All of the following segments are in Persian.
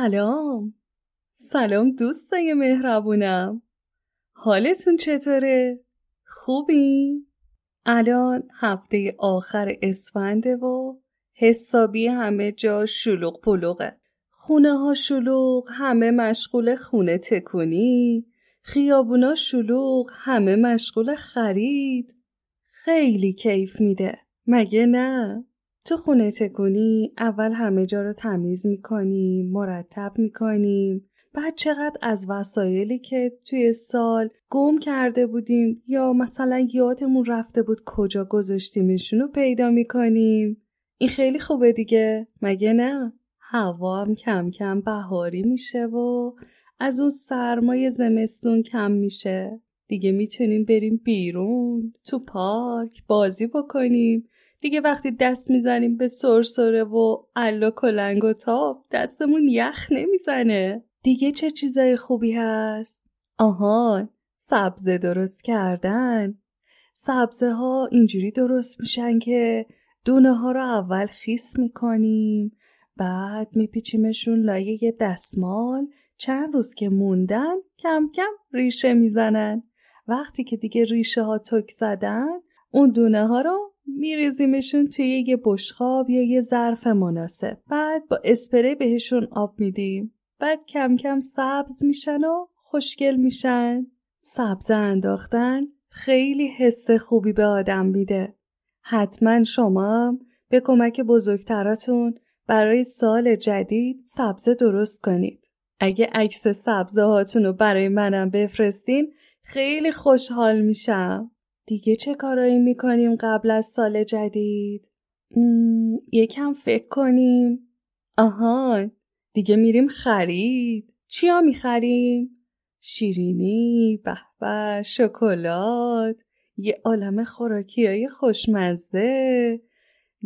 سلام سلام دوستای مهربونم حالتون چطوره؟ خوبی؟ الان هفته آخر اسفنده و حسابی همه جا شلوغ پلوغه خونه ها شلوغ همه مشغول خونه تکونی خیابونا شلوغ همه مشغول خرید خیلی کیف میده مگه نه؟ تو خونه تکونی اول همه جا رو تمیز می‌کنیم مرتب می‌کنیم. بعد چقدر از وسایلی که توی سال گم کرده بودیم یا مثلا یادمون رفته بود کجا گذاشتیمشون رو پیدا می‌کنیم. این خیلی خوبه دیگه. مگه نه؟ هوا هم کم کم بهاری میشه و از اون سرمای زمستون کم میشه. دیگه می‌تونیم بریم بیرون تو پارک بازی بکنیم. دیگه وقتی دست می‌زنیم به سرسره و علا کلنگ و تاب دستمون یخ نمی‌زنه. دیگه چه چیزای خوبی هست؟ آهان سبزه درست کردن. سبزه ها اینجوری درست میشن که دونه ها رو اول خیس می‌کنیم بعد میپیچیمشون لایه یه دستمال چند روز که موندن کم کم ریشه می‌زنن. وقتی که دیگه ریشه ها تک زدن اون دونه ها رو میریزیمشون توی یه بشخاب یا یه ظرف مناسب. بعد با اسپری بهشون آب میدیم. بعد کم کم سبز میشن و خوشگل میشن. سبز انداختن خیلی حس خوبی به آدم میده. حتما شما به کمک بزرگتراتون برای سال جدید سبزه درست کنید. اگه عکس سبزه هاتون رو برای منم بفرستین خیلی خوشحال میشم. دیگه چه کارایی می‌کنیم قبل از سال جدید؟ یکم فکر کنیم. آهان دیگه میریم خرید. چیا می‌خریم؟ شیرینی، به شکلات. یه عالم خوراکی های خوشمزه.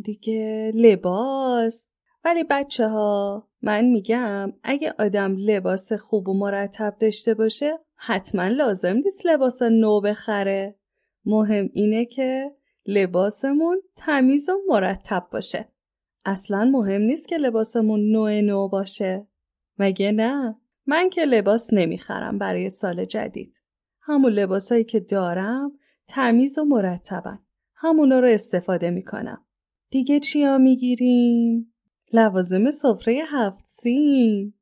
دیگه لباس. ولی بچه ها من میگم اگه آدم لباس خوب و مرتب داشته باشه حتما لازم نیست لباس نو بخره. مهم اینه که لباسمون تمیز و مرتب باشه. اصلا مهم نیست که لباسمون نوع نو باشه. مگه نه؟ من که لباس نمی‌خرم برای سال جدید. همون لباسایی که دارم تمیز و مرتبن. همونا رو استفاده می‌کنم. دیگه چیا می‌گیریم؟ لوازم سفره هفت سین.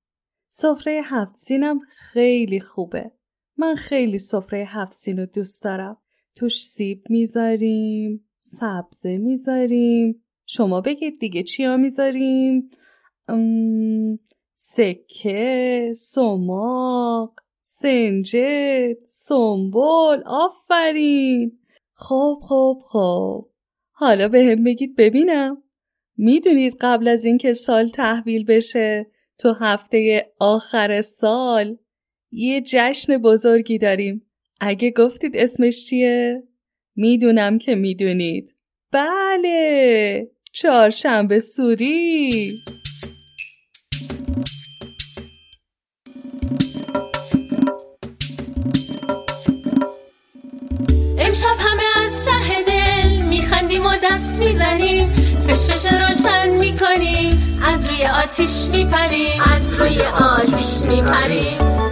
سفره هفت سینم خیلی خوبه. من خیلی سفره هفت سین رو دوست دارم. توش سیب می‌ذاریم سبزه می‌ذاریم. شما بگید دیگه چیا می‌ذاریم؟ سکه سماق سنجد سنبول آفرین. خب خب خب. حالا به هم بگید ببینم. می‌دونید قبل از اینکه سال تحویل بشه تو هفته آخر سال یه جشن بزرگی داریم. اگه گفتید اسمش چیه؟ می‌دونم که می‌دونید. بله! چهارشنبه سوری! امشب همه از ته دل میخندیم و دست می‌زنیم. فشفش روشن می‌کنیم. از روی آتیش میپریم. از روی آتیش میپریم.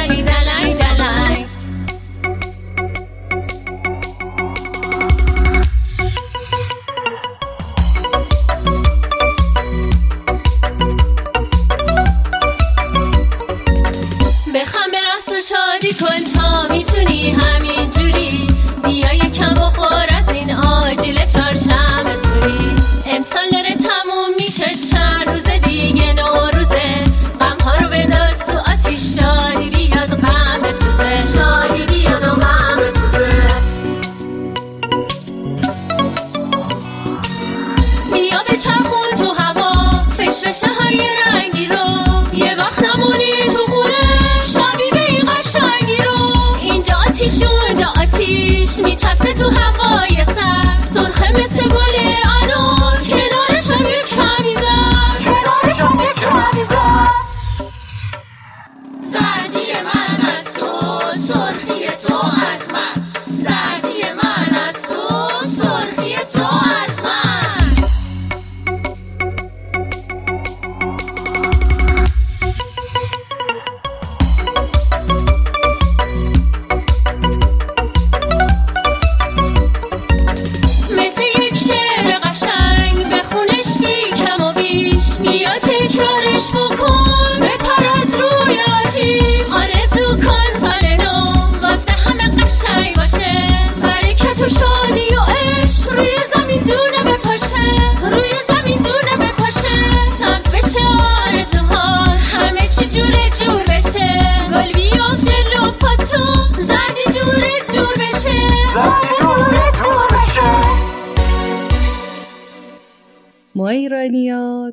aşk bu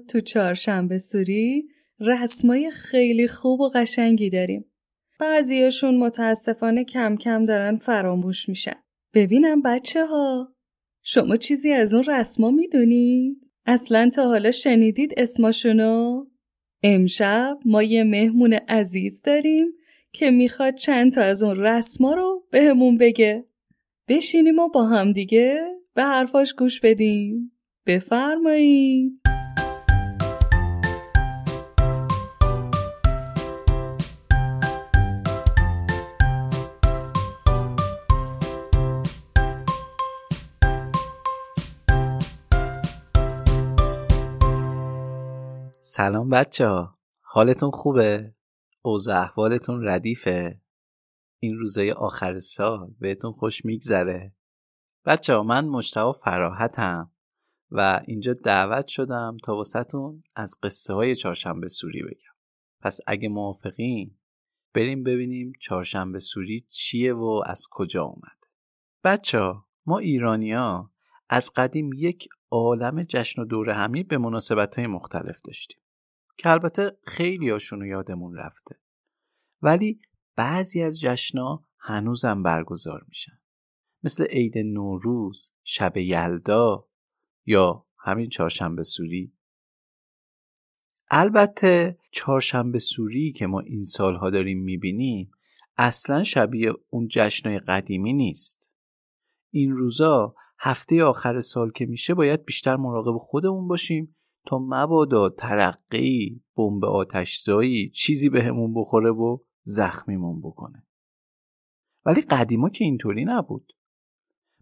تو چهارشنبه سوری رسمای خیلی خوب و قشنگی داریم. بعضیاشون متاسفانه کم کم دارن فراموش میشن. ببینم بچه ها شما چیزی از اون رسما می‌دونید؟ اصلا تا حالا شنیدید اسماشونو؟ امشب ما یه مهمون عزیز داریم که می‌خواد چند تا از اون رسما رو بهمون بگه. بشینیم و با هم دیگه به حرفاش گوش بدیم. بفرمایید. سلام بچه ها حالتون خوبه؟ اوضاع احوالتون ردیفه؟ این روزای آخر سال بهتون خوش میگذره؟ بچه ها من مشتاق فراحتم و اینجا دعوت شدم تا واسهتون از قصه های چهارشنبه سوری بگم پس اگه موافقین بریم ببینیم چهارشنبه سوری چیه و از کجا اومد بچه ها ما ایرانیا از قدیم یک عالم جشن و دور همی به مناسبت های مختلف داشتیم که البته خیلی هاشون یادمون رفته. ولی بعضی از جشنا هنوزم برگزار میشن. مثل عید نوروز، شب یلدا یا همین چهارشنبه سوری. البته چهارشنبه سوری که ما این سالها داریم می‌بینیم اصلا شبیه اون جشنهای قدیمی نیست. این روزا هفته آخر سال که میشه باید بیشتر مراقب خودمون باشیم تا مبادا ترقی بمب آتشزایی چیزی بهمون به بخوره و زخمیمون بکنه. ولی قدیما که اینطوری نبود.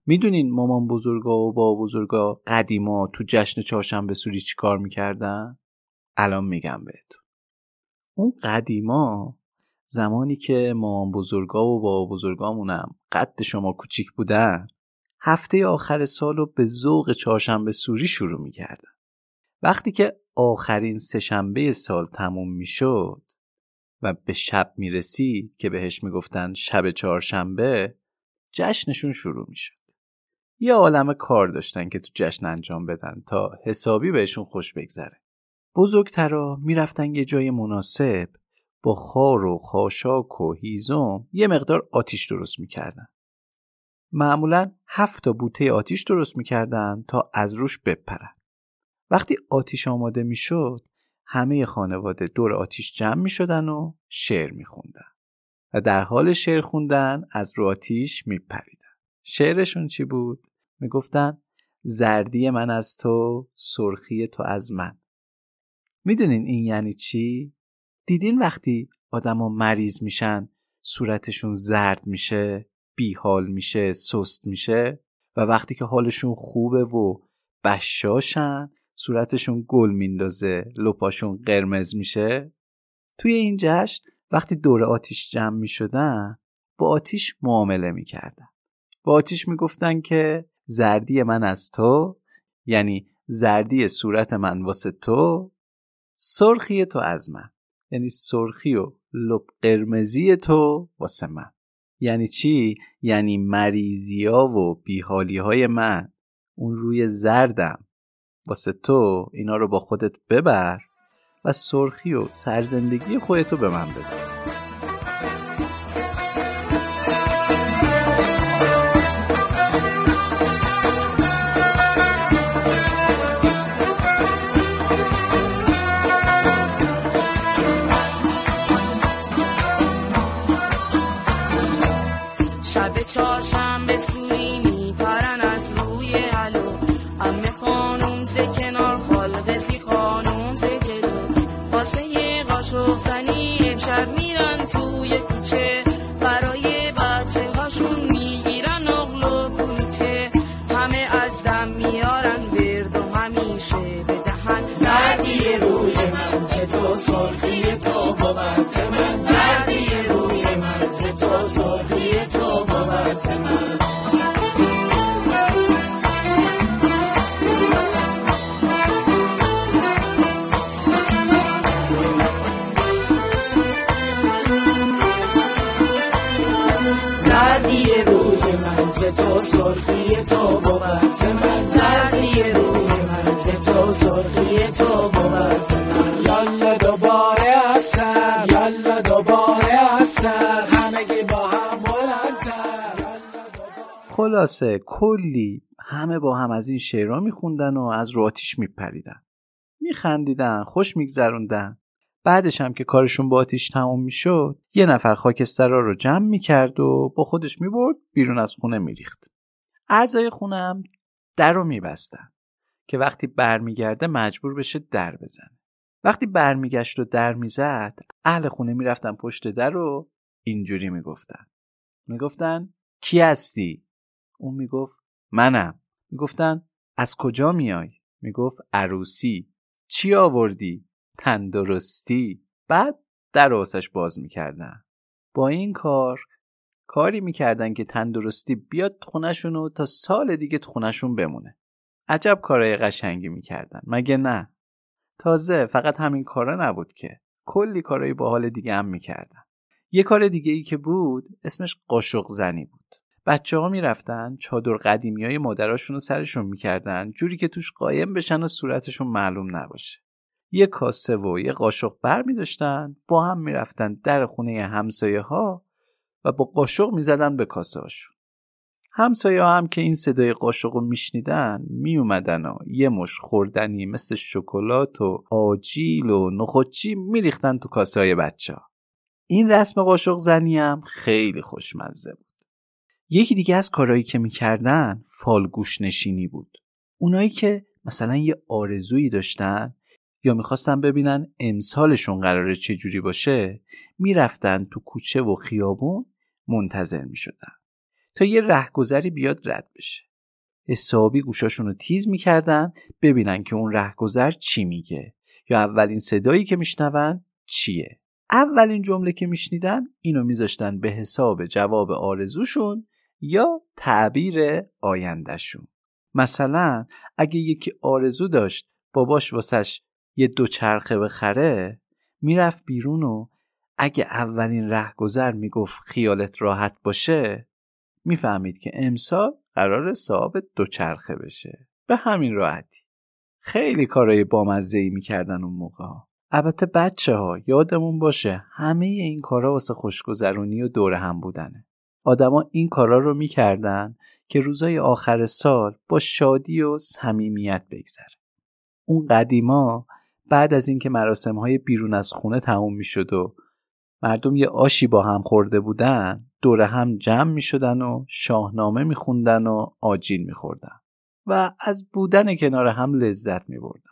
می‌دونین مامان بزرگا و با بزرگا قدیما تو جشن چهارشنبه سوری چی کار می‌کردن؟ الان میگم بهتون اون قدیما زمانی که مامان بزرگا و با بزرگامونم قد شما کوچیک بودن هفته آخر سال رو به ذوق چهارشنبه سوری شروع می‌کردن. وقتی که آخرین سهشنبه سال تموم می‌شد و به شب می‌رسید که بهش می‌گفتن شب چهارشنبه جشنشون شروع می‌شد. یه عالم کار داشتن که تو جشن انجام بدن تا حسابی بهشون خوش بگذره. بزرگترا می‌رفتن یه جای مناسب با خار و خاشاک و هیزم یه مقدار آتیش درست می‌کردن. معمولا هفت تا بوته آتیش درست می‌کردن تا از روش بپرن. وقتی آتیش آماده می‌شد همه خانواده دور آتیش جمع می شدن و شعر می خوندن. و در حال شعر خوندن از رو آتیش می پریدن. شعرشون چی بود؟ می گفتن زردی من از تو سرخی تو از من. می‌دونین این یعنی چی؟ دیدین وقتی آدما مریض میشن صورتشون زرد میشه بیحال میشه سست میشه و وقتی که حالشون خوبه و بشاشن صورتشون گل میندازه لپاشون قرمز میشه. توی این جشن وقتی دور آتیش جمع می‌شدن با آتیش معامله می‌کردن. با آتیش می‌گفتن که زردی من از تو یعنی زردی صورت من واسه تو سرخی تو از من. یعنی سرخی و لب قرمزی تو واسه من. یعنی چی؟ یعنی مریضیا و بیحالی های من. اون روی زردم. واسه تو اینا رو با خودت ببر و سرخی و سرزندگی خودتو به من بده. تو سرخی تو بود من. زردی روی من. تو سرخی تو بود من. یالا دوباره هستم. یالا دوباره هستم. همگی با هم بلندتر. خلاصه کلی همه با هم از این شعرها میخوندن و از رو آتیش میپریدن. میخندیدن خوش میگذروندن. بعدش هم که کارشون با آتیش تموم می‌شد یه نفر خاکسترا رو جمع می‌کرد و با خودش می‌برد بیرون از خونه میریخت. اعضای خونه هم در رو میبستن که وقتی برمیگرده مجبور بشه در بزنه. وقتی برمیگشت و در می‌زد اهل خونه می‌رفتن پشت در و اینجوری می‌گفتن. می‌گفتن کی هستی؟ اون می‌گفت منم. می‌گفتن از کجا میای؟ می‌گفت عروسی. چی آوردی؟ تندرستی. بعد در واسش باز می‌کردن. با این کار کاری می‌کردن که تندرستی بیاد خونشون و تا سال دیگه تو خونشون بمونه. عجب کارهای قشنگی می‌کردن. مگه نه؟ تازه فقط همین کارا نبود که. کلی کارهای باحال دیگه هم می‌کردن. یه کار دیگه ای که بود اسمش قاشق زنی بود. بچه ها می‌رفتن چادر قدیمی های مادراشون رو سرشون می‌کردن جوری که توش قایم بشن و صورتشون معلوم نباشه. یه کاسه و یه قاشق بر می داشتن با هم می‌رفتن در خونه همسایه ها و با قاشق می‌زدن به کاسه هاشون. همسایه هم که این صدای قاشق رو میشنیدن میومدن و یه مش خوردنی مثل شکلات و آجیل و نخوچی میریختن تو کاسه های بچه ها. این رسم قاشق زنی هم خیلی خوشمزه بود. یکی دیگه از کارهایی که می‌کردن فالگوش نشینی بود. اونایی که مثلا یه آرزویی داشتن یا می‌خواستن ببینن امسالشون قراره چجوری باشه می‌رفتن تو کوچه و خیابون منتظر می‌شدن تا یه رهگذری بیاد رد بشه. حسابی گوشاشون رو تیز می‌کردن ببینن که اون رهگذر چی میگه یا اولین صدایی که میشنون چیه. اولین جمله که میشنیدن اینو میذاشتن به حساب جواب آرزوشون یا تعبیر آیندهشون. مثلا اگه یکی آرزو داشت باباش واسش یه دوچرخه بخره می‌رفت بیرون و اگه اولین رهگذر می‌گفت خیالت راحت باشه می‌فهمید که امسال قرار صاحب دوچرخه بشه. به همین راحتی. خیلی کارای بامزه ای می‌کردن اون موقع البته بچه ها یادمون باشه همه این کارا واسه خوشگذرونی و دور هم بودنه. آدما این کارا رو می‌کردن که روزای آخر سال با شادی و صمیمیت بگذره. اون قدیما بعد از اینکه مراسم های بیرون از خونه تموم می‌شد و مردم یه آشی با هم خورده بودن دور هم جمع می شدن و شاهنامه می و آجیل می خوردن و از بودن کنار هم لذت می بردن.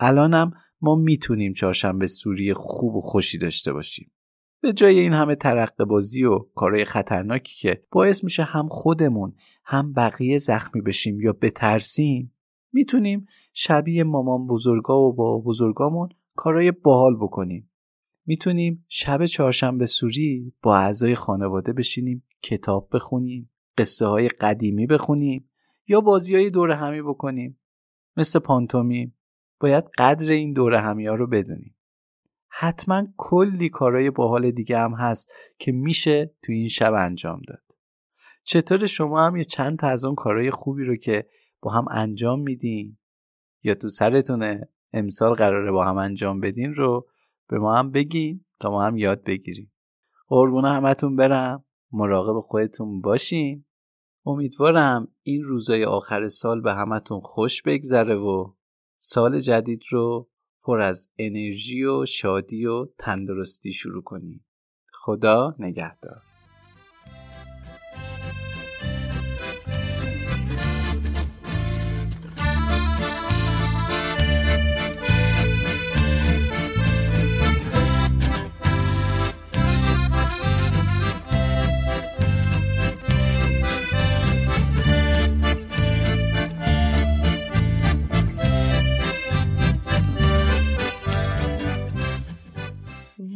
الانم ما می‌تونیم چهارشنبه سوری خوب و خوشی داشته باشیم. به جای این همه ترقه بازی و کارهای خطرناکی که باعث میشه هم خودمون هم بقیه زخمی بشیم یا بترسیم می‌تونیم شبیه مامان بزرگا و با بزرگامون کارهای باحال بکنیم. می‌تونیم شب چهارشنبه سوری با اعضای خانواده بشینیم کتاب بخونیم قصه های قدیمی بخونیم یا بازی های دور همی بکنیم. مثل پانتومیم باید قدر این دور همی ها رو بدونیم. حتما کلی کارهای باحال دیگه هم هست که میشه تو این شب انجام داد. چطور شما هم یه چند تا از اون کارهای خوبی رو که با هم انجام میدین؟ یا تو سرتونه امسال قراره با هم انجام بدین رو به ما هم بگین تا ما هم یاد بگیریم. قربونه همتون برم. مراقب خودتون باشین. امیدوارم این روزای آخر سال به همتون خوش بگذره و سال جدید رو پر از انرژی و شادی و تندرستی شروع کنیم خدا نگهدار.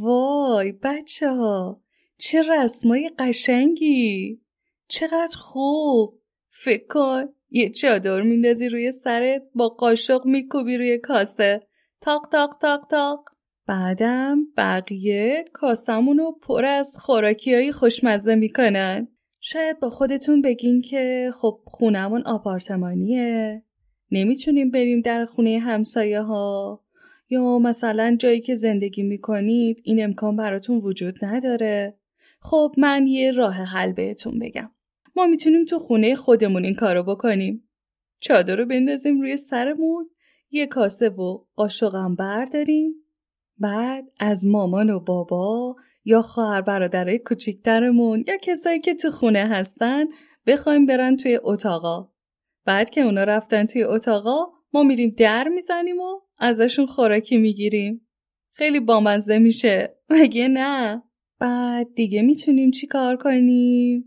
وای بچه ها چه رسمای قشنگی! چقدر خوب! فکر کن یه چادر میندازی روی سرت با قاشق میکوبی روی کاسه. تاق تاق تاق تاق. بعدم بقیه کاسمونو پر از خوراکی های خوشمزه می‌کنن. شاید با خودتون بگین که خب خونمون آپارتمانیه. نمی‌تونیم بریم در خونه همسایه ها یا مثلا جایی که زندگی می‌کنید این امکان براتون وجود نداره؟ خب من یه راه حل بهتون بگم. ما می‌تونیم تو خونه خودمون این کارو بکنیم. چادر رو بندازیم روی سرمون یه کاسه و قاشقم برداریم. بعد از مامان و بابا یا خواهر برادرای کوچیکترمون یا کسایی که تو خونه هستن بخوایم برن توی اتاقا. بعد که اونا رفتن توی اتاقا ما میریم در می‌زنیم و ازشون خوراکی می‌گیریم. خیلی بامزه میشه. مگه نه؟ بعد دیگه می‌تونیم چی کار کنیم؟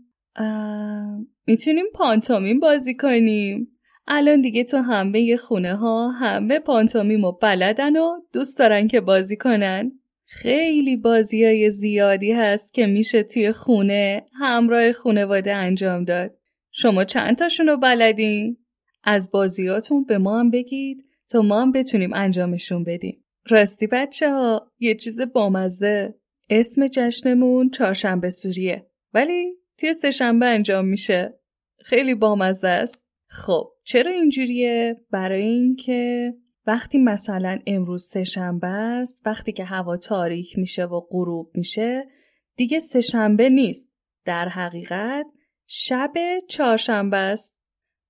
می‌تونیم پانتومین بازی کنیم. الان دیگه تو همه خونه ها همه پانتومیم و بلدن و دوست دارن که بازی کنن. خیلی بازی های زیادی هست که میشه توی خونه همراه خونواده انجام داد. شما چند تاشون رو بلدین؟ از بازیاتون به ما هم بگید. تا ما هم بتونیم انجامشون بدیم. راستی بچه ها یه چیز بامزه. اسم جشنمون چهارشنبه سوریه. ولی توی سهشنبه انجام میشه. خیلی بامزه است. خب چرا اینجوریه؟ برای اینکه وقتی مثلا امروز سهشنبه است وقتی که هوا تاریک میشه و غروب میشه دیگه سهشنبه نیست. در حقیقت شب چهارشنبه است.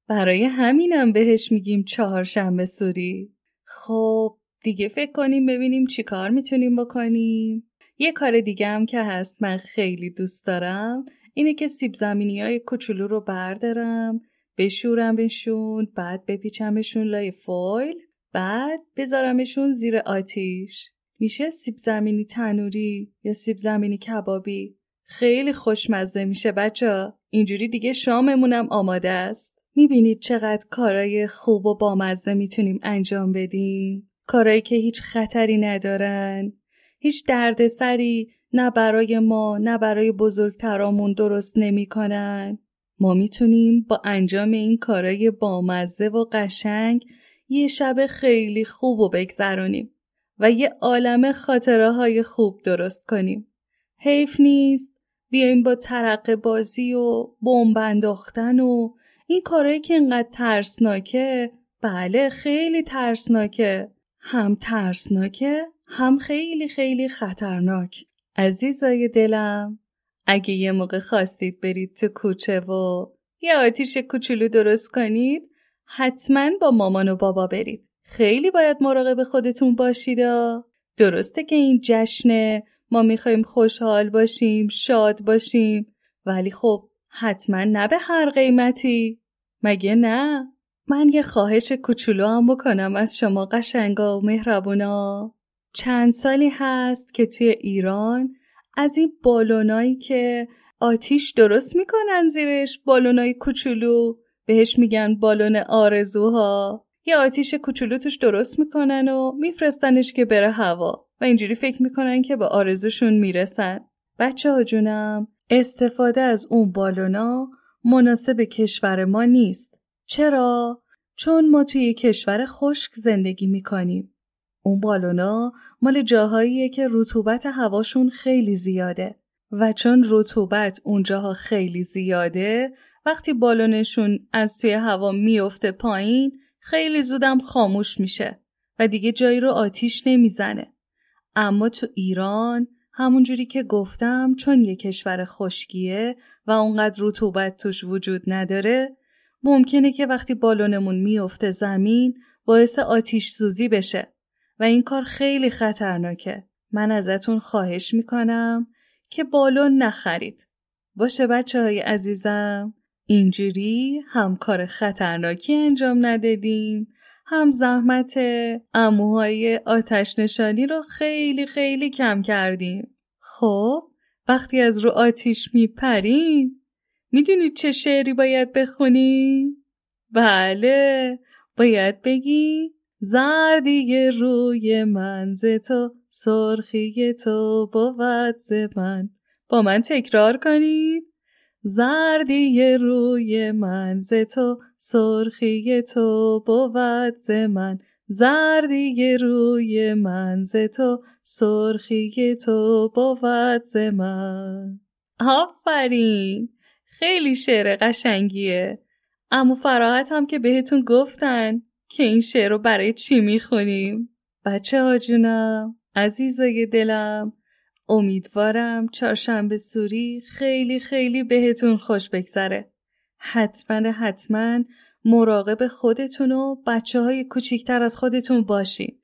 برای همینم بهش میگیم چهارشنبه سوری. خب دیگه فکر کنیم ببینیم چی کار می‌تونیم بکنیم. یه کار دیگه هم که هست من خیلی دوست دارم اینه که سیب زمینی های کوچولو رو بردارم بشورمشون بعد بپیچمشون لای فویل بعد بذارمشون زیر آتیش. میشه سیب زمینی تنوری یا سیب زمینی کبابی؟ خیلی خوشمزه میشه بچه اینجوری دیگه شاممونم آماده است. می‌بینید چقدر کارای خوب و بامزه می‌تونیم انجام بدیم کارایی که هیچ خطری ندارن هیچ دردسری نه برای ما نه برای بزرگترامون درست نمی‌کنن. ما می‌تونیم با انجام این کارای بامزه و قشنگ یه شب خیلی خوب و بگذرونیم و یه عالم خاطره های خوب درست کنیم. حیف نیست بیایم با ترقه بازی و بمب انداختن و این کارایی که انقدر ترسناکه بله خیلی ترسناکه. هم ترسناکه هم خیلی خیلی خطرناک. عزیزای دلم اگه یه موقع خواستید برید تو کوچه و یه آتیش کوچولو درست کنید حتما با مامان و بابا برید. خیلی باید مراقب خودتون باشید درسته که این جشنه ما می‌خوایم خوشحال باشیم شاد باشیم ولی خب حتما نه به هر قیمتی. مگه نه؟ من یه خواهش کوچولو هم بکنم از شما قشنگا و مهربونا. چند سالی هست که توی ایران از این بالونایی که آتیش درست می‌کنن زیرش بالونای کوچولو. بهش میگن بالون آرزوها. یه آتیش کوچولو توش درست می‌کنن و میفرستنش که بره هوا و اینجوری فکر می‌کنن که به آرزوشون می‌رسن. بچه ها جونم استفاده از اون بالونا مناسب کشور ما نیست. چرا؟ چون ما توی کشور خشک زندگی می‌کنیم. اون بالونا مال جاهاییه که رطوبت هواشون خیلی زیاده. و چون رطوبت اونجاها خیلی زیاده وقتی بالونشون از توی هوا میفته پایین خیلی زودم خاموش میشه و دیگه جایی رو آتیش نمی‌زنه. اما تو ایران همونجوری که گفتم چون یه کشور خشکیه و اونقدر رطوبت توش وجود نداره ممکنه که وقتی بالونمون میفته زمین باعث آتیش سوزی بشه و این کار خیلی خطرناکه. من ازتون خواهش می‌کنم که بالون نخرید. باشه بچه های عزیزم اینجوری هم کار خطرناکی انجام ندادیم هم زحمت اموهای آتش نشانی رو خیلی خیلی کم کردیم. خب وقتی از رو آتیش میپریم می‌دونید چه شعری باید بخونیم؟ بله باید بگی زردی روی من ز تو سرخی تو بود ز من با من تکرار کنید زردی روی من ز تو سرخی تو بود ز من زردی روی من ز تو سرخی تو بود ز من. آفرین! خیلی شعر قشنگیه. اما فراحت هم که بهتون گفتن که این شعر رو برای چی می‌خونیم. بچه ها جونم عزیزای دلم امیدوارم چهارشنبه سوری خیلی خیلی بهتون خوش بگذره. حتما حتما مراقب خودتون و بچه های کوچیکتر از خودتون باشین.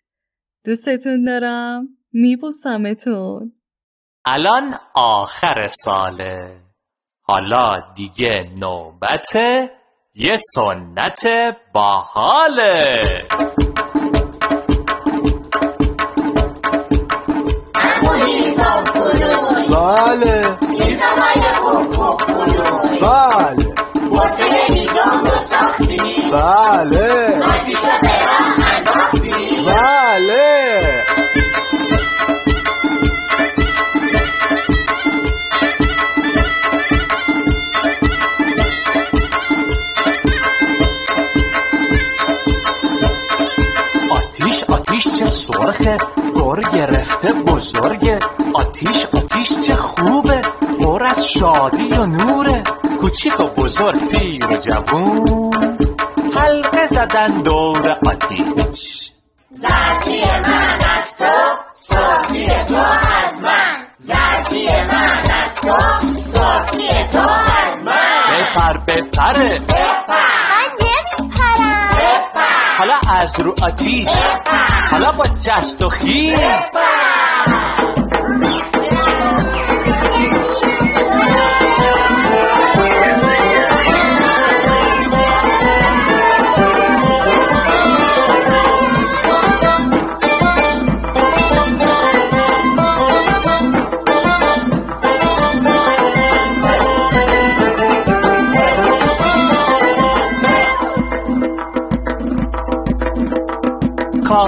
دوستتون دارم. میبوسمتون. الان آخر ساله. حالا دیگه نوبته یه سنت باحاله. بله. بله. انداختی بله. آتیش آتیش چه سرخه دور گرفته بزرگه آتیش آتیش چه خوبه پر از شادی و نوره. کوچیک و بزرگ پیر و جوون. حلقه زدن دور آتیش. زردی من از تو سرخی تو از من. زردی من از تو سرخی تو از من. بپر بپره من نمیپرم. حالا از رو آتیش. حالا با جست و خیز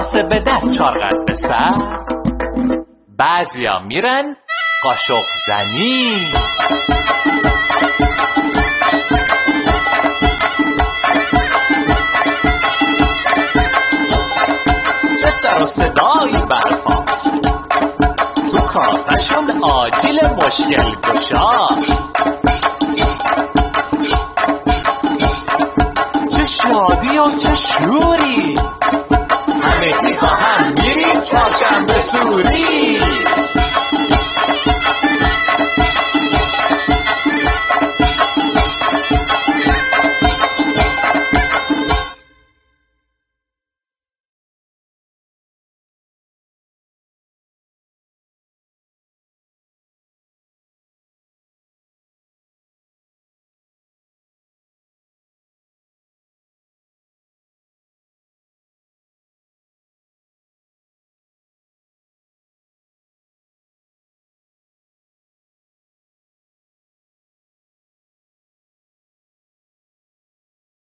کاسه به دست چارقد به سر. بعضیا میرن قاشق زنی چه سر و صدایی برپاست تو کاسهشون آجیل مشکل گشاست چه شادی و چه شوری. همگی